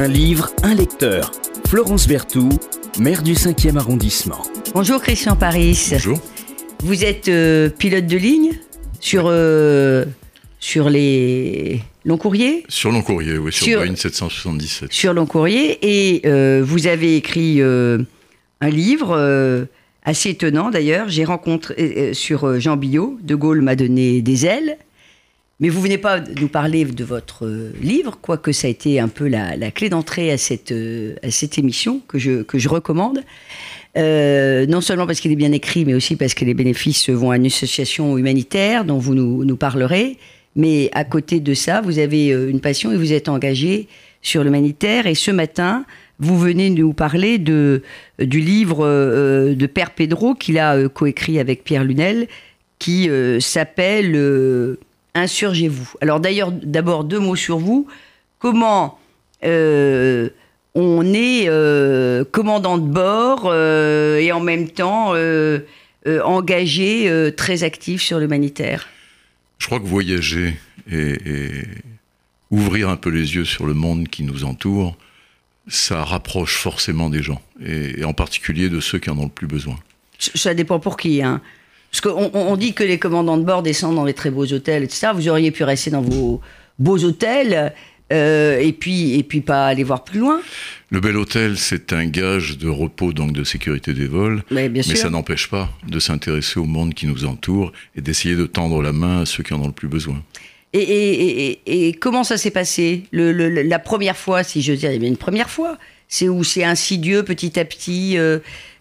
Un livre, un lecteur. Florence Berthoud, maire du 5e arrondissement. Bonjour Christian Paris. Bonjour. Vous êtes euh, pilote de ligne sur, euh, sur les longs courriers Sur long courrier, oui, sur, Sur- Boeing 777. Sur long courrier et euh, vous avez écrit euh, un livre euh, assez étonnant d'ailleurs. J'ai rencontré euh, sur Jean Billot, De Gaulle m'a donné des ailes. Mais vous venez pas nous parler de votre euh, livre, quoique ça a été un peu la, clé d'entrée à cette, euh, à cette émission que je, que je recommande. Euh, non seulement parce qu'il est bien écrit, mais aussi parce que les bénéfices vont à une association humanitaire dont vous nous, parlerez. Mais à côté de ça, vous avez une passion et vous êtes engagé sur l'humanitaire. Et ce matin, vous venez nous parler du livre de Père Pedro qu'il a coécrit avec Pierre Lunel, qui s'appelle Insurgez-vous. Alors d'ailleurs, d'abord deux mots sur vous. Comment euh, on est euh, commandant de bord euh, et en même temps engagé, très actif sur l'humanitaire? Je crois que voyager et, et ouvrir un peu les yeux sur le monde qui nous entoure, ça rapproche forcément des gens, et, et en particulier de ceux qui en ont le plus besoin. Ça dépend pour qui. Hein. Parce qu'on on- dit que les commandants de bord descendent dans les très beaux hôtels, etc. Vous auriez pu rester dans vos beaux hôtels euh, et, puis, et puis pas aller voir plus loin. Le bel hôtel, c'est un gage de repos, donc de sécurité des vols, Mais bien mais ça n'empêche pas de s'intéresser au monde qui nous entoure et d'essayer de tendre la main à ceux qui en ont le plus besoin. Et, et- et- et comment ça s'est passé? Le, le- le- La première fois, si je veux dire, il y a une première fois. C'est où? C'est insidieux petit à petit euh,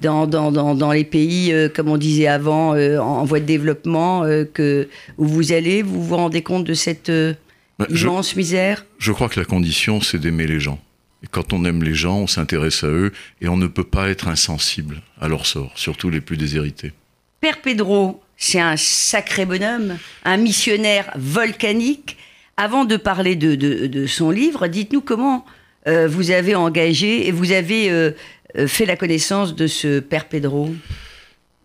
dans, dans, dans, dans les pays, euh, comme on disait avant, euh, en, en voie de développement, euh, que, où vous allez, vous vous rendez compte de cette Bah, je- immense misère? Je crois que la condition, c'est d'aimer les gens. Et quand on aime les gens, on s'intéresse à eux et on ne peut pas être insensible à leur sort, surtout les plus déshérités. Père Pedro, c'est un sacré bonhomme, un missionnaire volcanique. Avant de parler de, de- de son livre, dites-nous comment euh, vous avez engagé et vous avez euh, fait la connaissance de ce Père Pedro.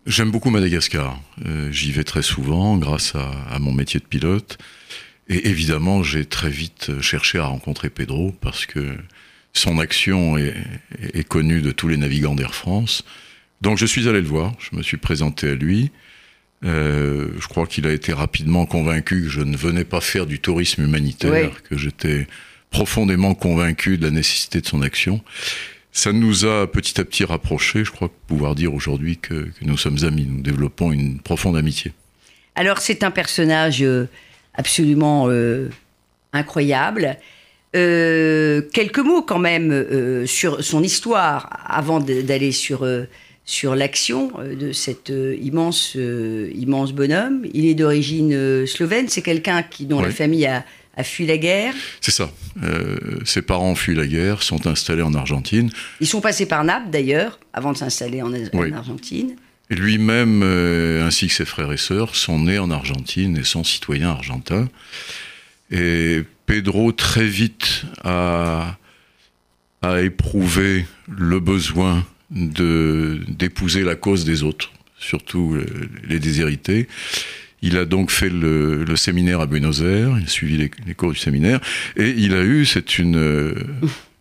J'aime beaucoup Madagascar. Euh, J'y vais très souvent grâce à, à mon métier de pilote. Et évidemment, j'ai très vite cherché à rencontrer Pedro parce que son action est, est connue de tous les navigants d'Air France. Donc je suis allé le voir, je me suis présenté à lui. Euh, je crois qu'il a été rapidement convaincu que je ne venais pas faire du tourisme humanitaire, que j'étais profondément convaincu de la nécessité de son action. Ça nous a petit à petit rapprochés. Je crois pouvoir dire aujourd'hui que, que nous sommes amis. Nous développons une profonde amitié. Alors c'est un personnage euh, absolument euh, incroyable. Euh, quelques mots quand même euh, sur son histoire avant d'aller sur, sur l'action de cet immense, immense bonhomme. Il est d'origine slovène, c'est quelqu'un qui dont la famille a, a fui la guerre. C'est ça. Euh, ses parents ont fui la guerre, sont installés en Argentine. Ils sont passés par Naples d'ailleurs, avant de s'installer en. Argentine. Lui-même, euh, ainsi que ses frères et sœurs, sont nés en Argentine et sont citoyens argentins. Et Pedro, très vite, a, a éprouvé le besoin de d'épouser la cause des autres, surtout euh, les déshérités. Il a donc fait le, le séminaire à Buenos Aires, il a suivi les, les cours du séminaire, et il a eu, c'est une, euh,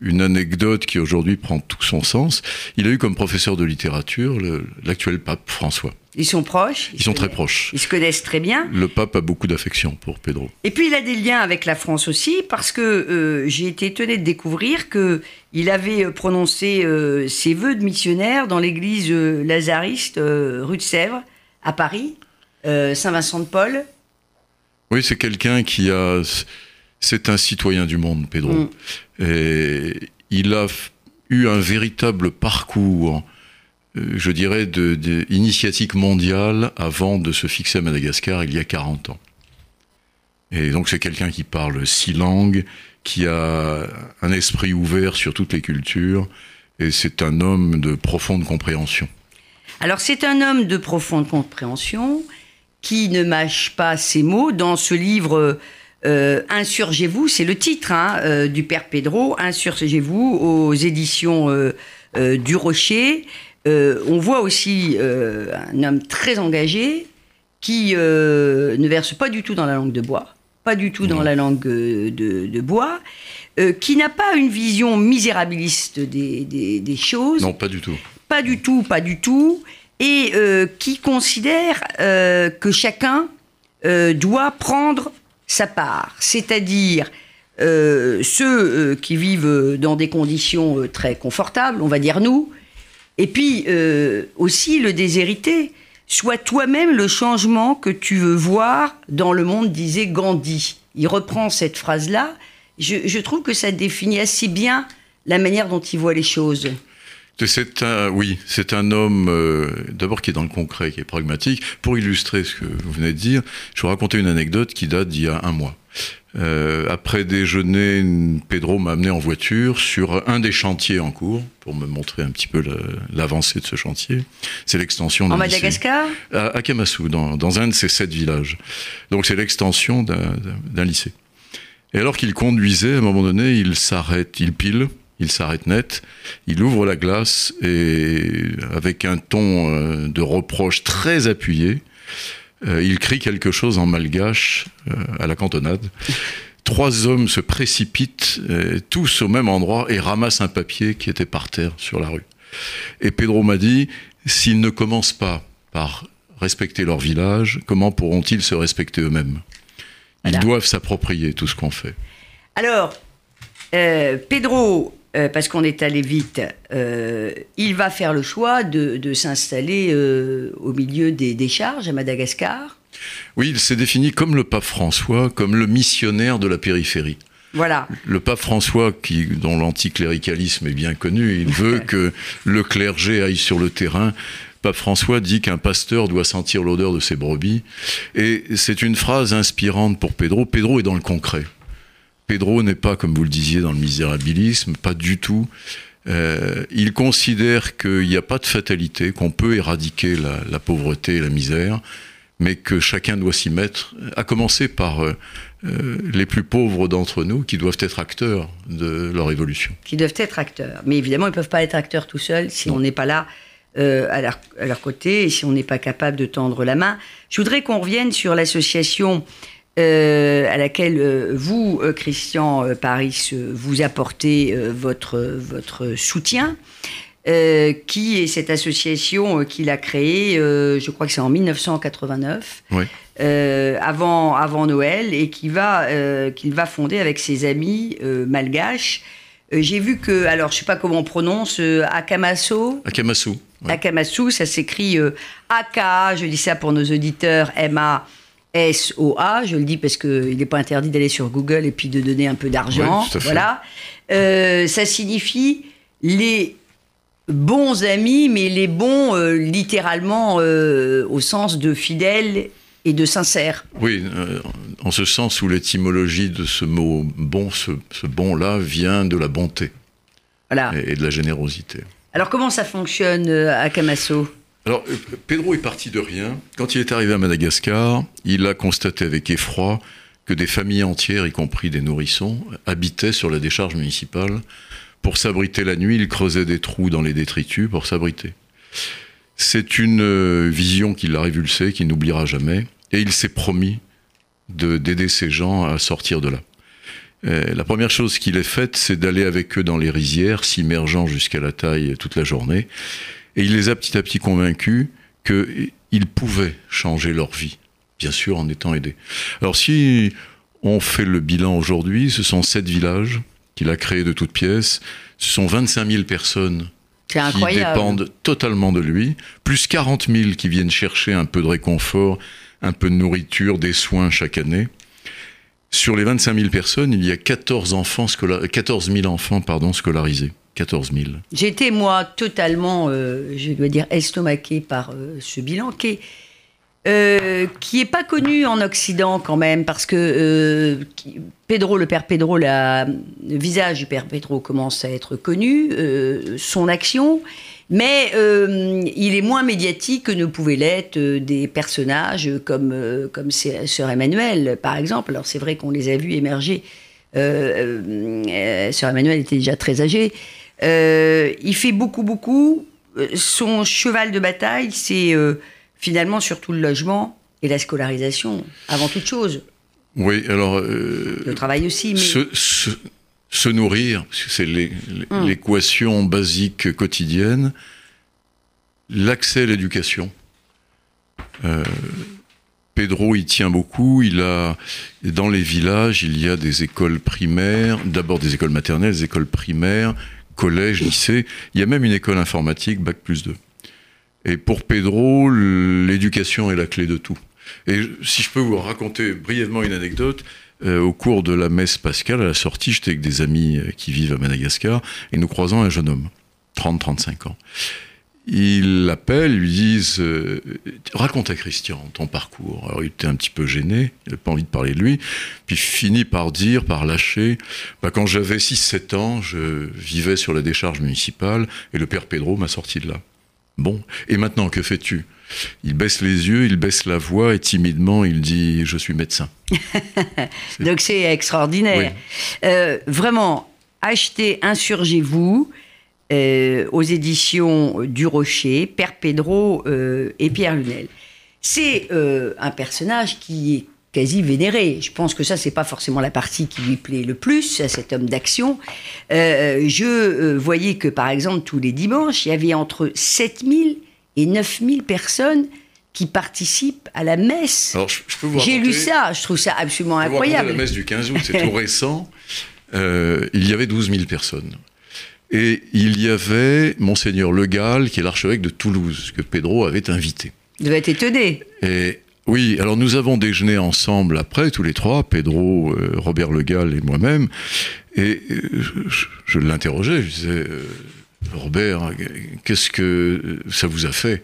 une anecdote qui aujourd'hui prend tout son sens, il a eu comme professeur de littérature l'actuel pape François. Ils sont proches? Ils sont très proches. Ils se connaissent très bien. Le pape a beaucoup d'affection pour Pedro. Et puis il a des liens avec la France aussi parce que euh, j'ai été étonnée de découvrir que il avait euh, prononcé euh, ses vœux de missionnaire dans l'église euh, lazariste rue de Sèvres à Paris, Saint-Vincent de Paul. Oui, c'est quelqu'un qui a. C'est un citoyen du monde, Pedro. Mm. Et il a eu un véritable parcours, euh, je dirais, de, de- initiatique mondiale avant de se fixer à Madagascar il y a 40 ans. Et donc c'est quelqu'un qui parle six langues, qui a un esprit ouvert sur toutes les cultures, et c'est un homme de profonde compréhension. Alors c'est un homme de profonde compréhension qui ne mâche pas ses mots dans ce livre euh, Insurgez-vous, c'est le titre hein, euh, du père Pedro, Insurgez-vous aux éditions euh, du Rocher. On voit aussi un homme très engagé qui ne verse pas du tout dans la langue de bois, pas du tout dans la langue de, de bois. qui n'a pas une vision misérabiliste des, des- des choses. Non, pas du tout. Pas du tout, pas du tout. Et euh, qui considère euh, que chacun euh, doit prendre sa part. C'est-à-dire euh, ceux euh, qui vivent dans des conditions euh, très confortables, on va dire nous, et puis aussi le déshérité. Sois toi-même le changement que tu veux voir dans le monde, disait Gandhi. Il reprend cette phrase-là. Je, je trouve que ça définit assez bien la manière dont il voit les choses. C'est un, oui, c'est un homme euh, d'abord qui est dans le concret, qui est pragmatique. Pour illustrer ce que vous venez de dire, je vais vous raconter une anecdote qui date d'il y a un mois. Euh, après déjeuner, Pedro m'a amené en voiture sur un des chantiers en cours pour me montrer un petit peu l'avancée de ce chantier. C'est l'extension En d'un lycée. Madagascar à, à Kamassou, dans, dans un de ces sept villages. Donc c'est l'extension d'un lycée. Et alors qu'il conduisait, à un moment donné, il s'arrête, il pile, il s'arrête net, il ouvre la glace et avec un ton euh, de reproche très appuyé, euh, il crie quelque chose en malgache euh, à la cantonade. Trois hommes se précipitent, tous au même endroit, et ramassent un papier qui était par terre sur la rue. Et Pedro m'a dit, s'ils ne commencent pas par respecter leur village, comment pourront-ils se respecter eux-mêmes? Ils Voilà. doivent s'approprier tout ce qu'on fait. Alors, euh, Pedro, euh, parce qu'on est allé vite, euh, il va faire le choix de, de s'installer euh, au milieu des décharges à Madagascar. Oui, il s'est défini comme le pape François, comme le missionnaire de la périphérie. Voilà. Le pape François, qui, dont l'anticléricalisme est bien connu, il veut que le clergé aille sur le terrain. Pape François dit qu'un pasteur doit sentir l'odeur de ses brebis. Et c'est une phrase inspirante pour Pedro. Pedro est dans le concret. Pedro n'est pas, comme vous le disiez, dans le misérabilisme, pas du tout. Euh, il considère qu'il n'y a pas de fatalité, qu'on peut éradiquer la, la pauvreté et la misère, mais que chacun doit s'y mettre, à commencer par euh, euh, les plus pauvres d'entre nous, qui doivent être acteurs de leur évolution. qui doivent être acteurs. Mais évidemment, ils ne peuvent pas être acteurs tout seuls si on n'est pas là euh, à, leur, à leur côté et si on n'est pas capable de tendre la main. Je voudrais qu'on revienne sur l'association euh, à laquelle euh, vous, euh, Christian Paris, vous apportez votre, votre soutien. euh, qui est cette association qu'il a créée, euh, je crois que c'est en 1989, Oui. euh, avant, avant Noël, et qui va, qu'il va fonder avec ses amis malgaches. J'ai vu que, alors je sais pas comment on prononce, Akamaso. À Kamassou. ouais. Akamasu, ça s'écrit AK, je dis ça pour nos auditeurs, M-A-S-O-A, je le dis parce qu'il n'est pas interdit d'aller sur Google et puis de donner un peu d'argent. Ouais, voilà. Euh, ça signifie les bons amis, mais les bons euh, littéralement euh, au sens de fidèles et de sincères. Oui, en ce sens où l'étymologie de ce mot bon, ce, ce bon-là, vient de la bonté Voilà. et, et de la générosité. Alors comment ça fonctionne à Kamaso Alors, euh, Pedro est parti de rien. Quand il est arrivé à Madagascar, il a constaté avec effroi que des familles entières, y compris des nourrissons, habitaient sur la décharge municipale. Pour s'abriter la nuit, ils creusaient des trous dans les détritus pour s'abriter. C'est une euh, vision qui l'a révulsé, qu'il n'oubliera jamais, et il s'est promis de- d'aider ces gens à sortir de là. Euh, la première chose qu'il ait faite, c'est d'aller avec eux dans les rizières, s'immergeant jusqu'à la taille toute la journée. Et il les a petit à petit convaincus qu'ils pouvaient changer leur vie, bien sûr en étant aidés. Alors si on fait le bilan aujourd'hui, ce sont sept villages qu'il a créés de toutes pièces, ce sont 25 000 personnes qui dépendent totalement de lui, plus 40 000 qui viennent chercher un peu de réconfort, un peu de nourriture, des soins chaque année. Sur les 25 000 personnes, il y a 14, enfants scola- 14 000 enfants pardon, scolarisés. 14 000. J'étais, moi, totalement, euh, je dois dire, estomaqué par euh, ce bilan qui est, euh, qui est pas connu en Occident quand même, parce que Pedro, le père Pedro, le visage du père Pedro commence à être connu, son action, mais il est moins médiatique que ne pouvaient l'être des personnages comme, comme Sœur Emmanuel, par exemple. Alors c'est vrai qu'on les a vus émerger. Sœur Emmanuel était déjà très âgée. Euh, il fait beaucoup, beaucoup. Euh, Son cheval de bataille, c'est euh, finalement surtout le logement et la scolarisation, avant toute chose. Oui, alors. euh, Le travail aussi, mais se nourrir, parce que c'est l'équation basique quotidienne, l'accès à l'éducation. Pedro y tient beaucoup. Il a dans les villages, il y a des écoles primaires, d'abord des écoles maternelles, des écoles primaires, collèges, lycées. Il y a même une école informatique, bac plus 2. Et pour Pedro, l'éducation est la clé de tout. Et si je peux vous raconter brièvement une anecdote, euh, au cours de la messe pascale, à la sortie, j'étais avec des amis euh, qui vivent à Madagascar, et nous croisons un jeune homme, 30-35 ans. Ils l'appellent, lui disent euh, Raconte à Christian ton parcours. Alors il était un petit peu gêné, il n'avait pas envie de parler de lui. Puis finit par dire, par lâcher bah, Quand j'avais 6-7 ans, je vivais sur la décharge municipale et le père Pedro m'a sorti de là. Bon, et maintenant, que fais-tu? Il baisse les yeux, il baisse la voix et timidement, il dit Je suis médecin. Donc c'est extraordinaire. Euh, vraiment, achetez, insurgez-vous. Euh, aux éditions du Rocher, Père Pedro euh, et Pierre Lunel. C'est un personnage qui est quasi vénéré. Je pense que ça, c'est pas forcément la partie qui lui plaît le plus à cet homme d'action. Euh, je euh, voyais que, par exemple, tous les dimanches, il y avait entre 7000 et 9000 personnes qui participent à la messe. J'ai lu ça, je trouve ça absolument incroyable. la messe du 15 août, c'est tout récent. Euh, il y avait 12 000 personnes. Et il y avait Monseigneur Le Gall, qui est l'archevêque de Toulouse, que Pedro avait invité. Il devait être étonné. Et oui, alors nous avons déjeuné ensemble après, tous les trois, Pedro, euh, Robert Le Gall et moi-même, et euh, je, l'interrogeais, je disais, euh, Robert, qu'est-ce que ça vous a fait?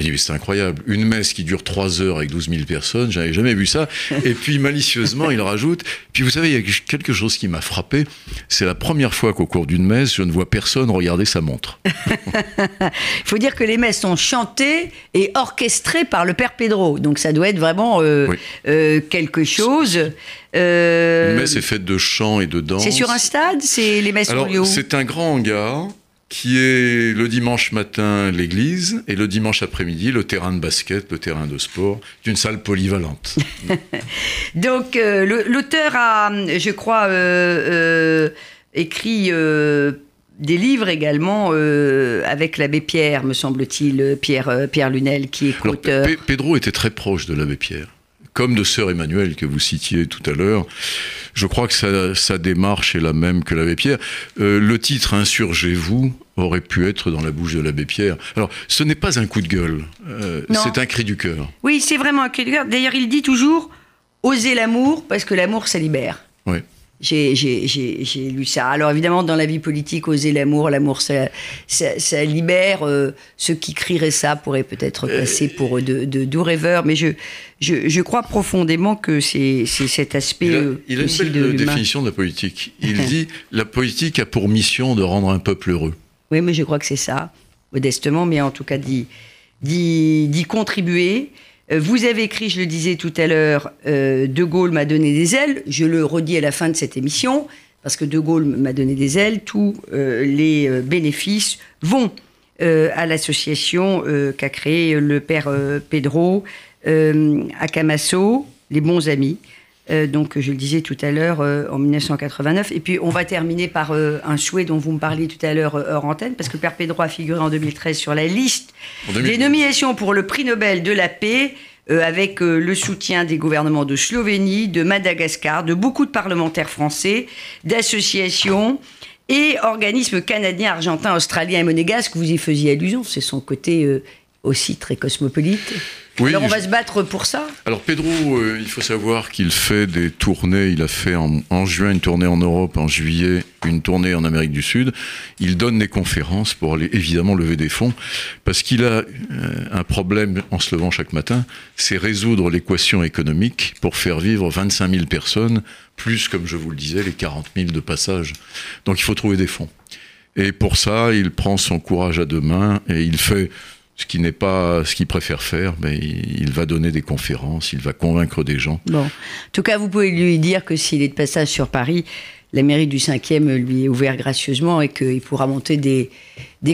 Il dit, c'est incroyable. Une messe qui dure trois heures avec 12 000 personnes, j'avais jamais vu ça. Et puis, malicieusement, il rajoute, puis vous savez, il y a quelque chose qui m'a frappé. C'est la première fois qu'au cours d'une messe, je ne vois personne regarder sa montre. il faut dire que les messes sont chantées et orchestrées par le Père Pedro. Donc, ça doit être vraiment euh, euh, quelque chose. Euh... Une messe est faite de chants et de danse. C'est sur un stade? C'est les messes Alors, C'est un grand hangar qui est le dimanche matin l'église et le dimanche après-midi le terrain de basket, le terrain de sport, d'une salle polyvalente. Donc euh, l'auteur a, je crois, euh, euh, écrit des livres également avec l'abbé Pierre, me semble-t-il, Pierre, Pierre Lunel, qui est auteur. Pedro était très proche de l'abbé Pierre comme de sœur Emmanuel que vous citiez tout à l'heure. Je crois que sa, démarche est la même que l'abbé Pierre. Euh, le titre Insurgez-vous aurait pu être dans la bouche de l'abbé Pierre. Alors, ce n'est pas un coup de gueule, euh, c'est un cri du cœur. Oui, c'est vraiment un cri du cœur. D'ailleurs, il dit toujours Osez l'amour, parce que l'amour, ça libère. Oui. J'ai lu ça. Alors évidemment, dans la vie politique, oser l'amour, l'amour, ça, ça, libère. Euh, ceux qui crieraient ça pourraient peut-être euh, passer pour de, de doux rêveurs, mais je, je, je crois profondément que c'est cet aspect. Il a, euh, il a une belle définition de la politique. Il dit la politique a pour mission de rendre un peuple heureux. Oui, mais je crois que c'est ça, modestement, mais en tout cas d'y contribuer. Euh, vous avez écrit, je le disais tout à l'heure, euh, De Gaulle m'a donné des ailes. Je le redis à la fin de cette émission, parce que De Gaulle m'a donné des ailes. Tous euh, les bénéfices vont à l'association qu'a créée le père Pedro à Camasso, les bons amis. Euh, donc, je le disais tout à l'heure, euh, en 1989. Et puis, on va terminer par euh, un souhait dont vous me parliez tout à l'heure hors antenne, parce que Père Pedro a figuré en 2013 sur la liste des nominations pour le prix Nobel de la paix, avec le soutien des gouvernements de Slovénie, de Madagascar, de beaucoup de parlementaires français, d'associations et organismes canadiens, argentins, australiens et monégasques. Vous y faisiez allusion, c'est son côté aussi très cosmopolite. Alors on va se battre pour ça Alors Pedro, euh, il faut savoir qu'il fait des tournées. Il a fait en, juin une tournée en Europe, en juillet une tournée en Amérique du Sud. Il donne des conférences pour aller évidemment lever des fonds parce qu'il a euh, un problème en se levant chaque matin, c'est résoudre l'équation économique pour faire vivre 25 000 personnes, plus comme je vous le disais les 40 000 de passage. Donc il faut trouver des fonds. Et pour ça, il prend son courage à deux mains et il fait ce qui n'est pas ce qu'il préfère faire, mais il va donner des conférences, il va convaincre des gens. Bon. En tout cas, vous pouvez lui dire que s'il est de passage sur Paris, la mairie du 5e lui est ouverte gracieusement et qu'il pourra monter des,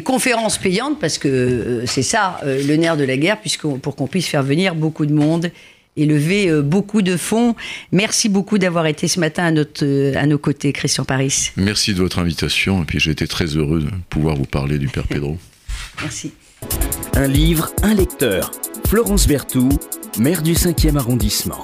conférences payantes, parce que euh, c'est ça euh, le nerf de la guerre, puisque pour qu'on puisse faire venir beaucoup de monde et lever euh, beaucoup de fonds. Merci beaucoup d'avoir été ce matin à nos côtés, Christian Paris. Merci de votre invitation, et puis j'ai été très heureux de pouvoir vous parler du Père Pedro. Merci. Un livre, un lecteur. Florence Berthoud, maire du 5e arrondissement.